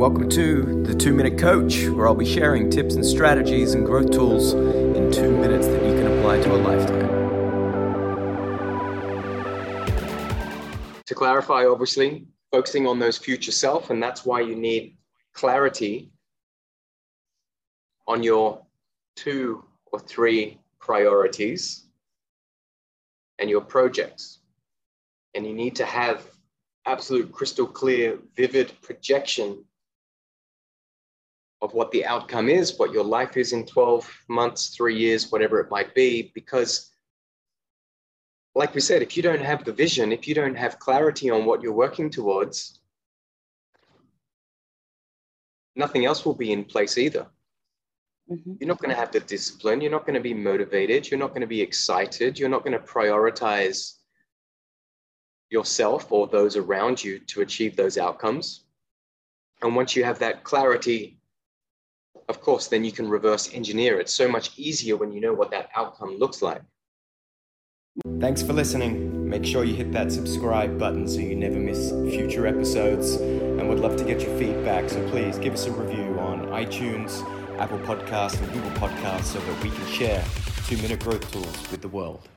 welcome to the Two Minute Coach, where I'll be sharing tips and strategies and growth tools in two minutes that you can apply to a lifetime. To clarify, obviously, focusing on those future self, and that's why you need clarity on your two or three priorities and your projects. And you need to have absolute crystal clear, vivid projection of what the outcome is, what your life is in 12 months, three years, whatever it might be. Because, like we said, if you don't have the vision, if you don't have clarity on what you're working towards, nothing else will be in place either. Mm-hmm. You're not going to have the discipline. You're not going to be motivated. You're not going to be excited. You're not going to prioritize yourself or those around you to achieve those outcomes. And once you have that clarity, of course, then you can reverse engineer it so much easier when you know what that outcome looks like. Thanks for listening. Make sure you hit that subscribe button so you never miss future episodes. And would love to get your feedback. So please give us a review on iTunes, Apple Podcasts, and Google Podcasts so that we can share two minute growth tools with the world.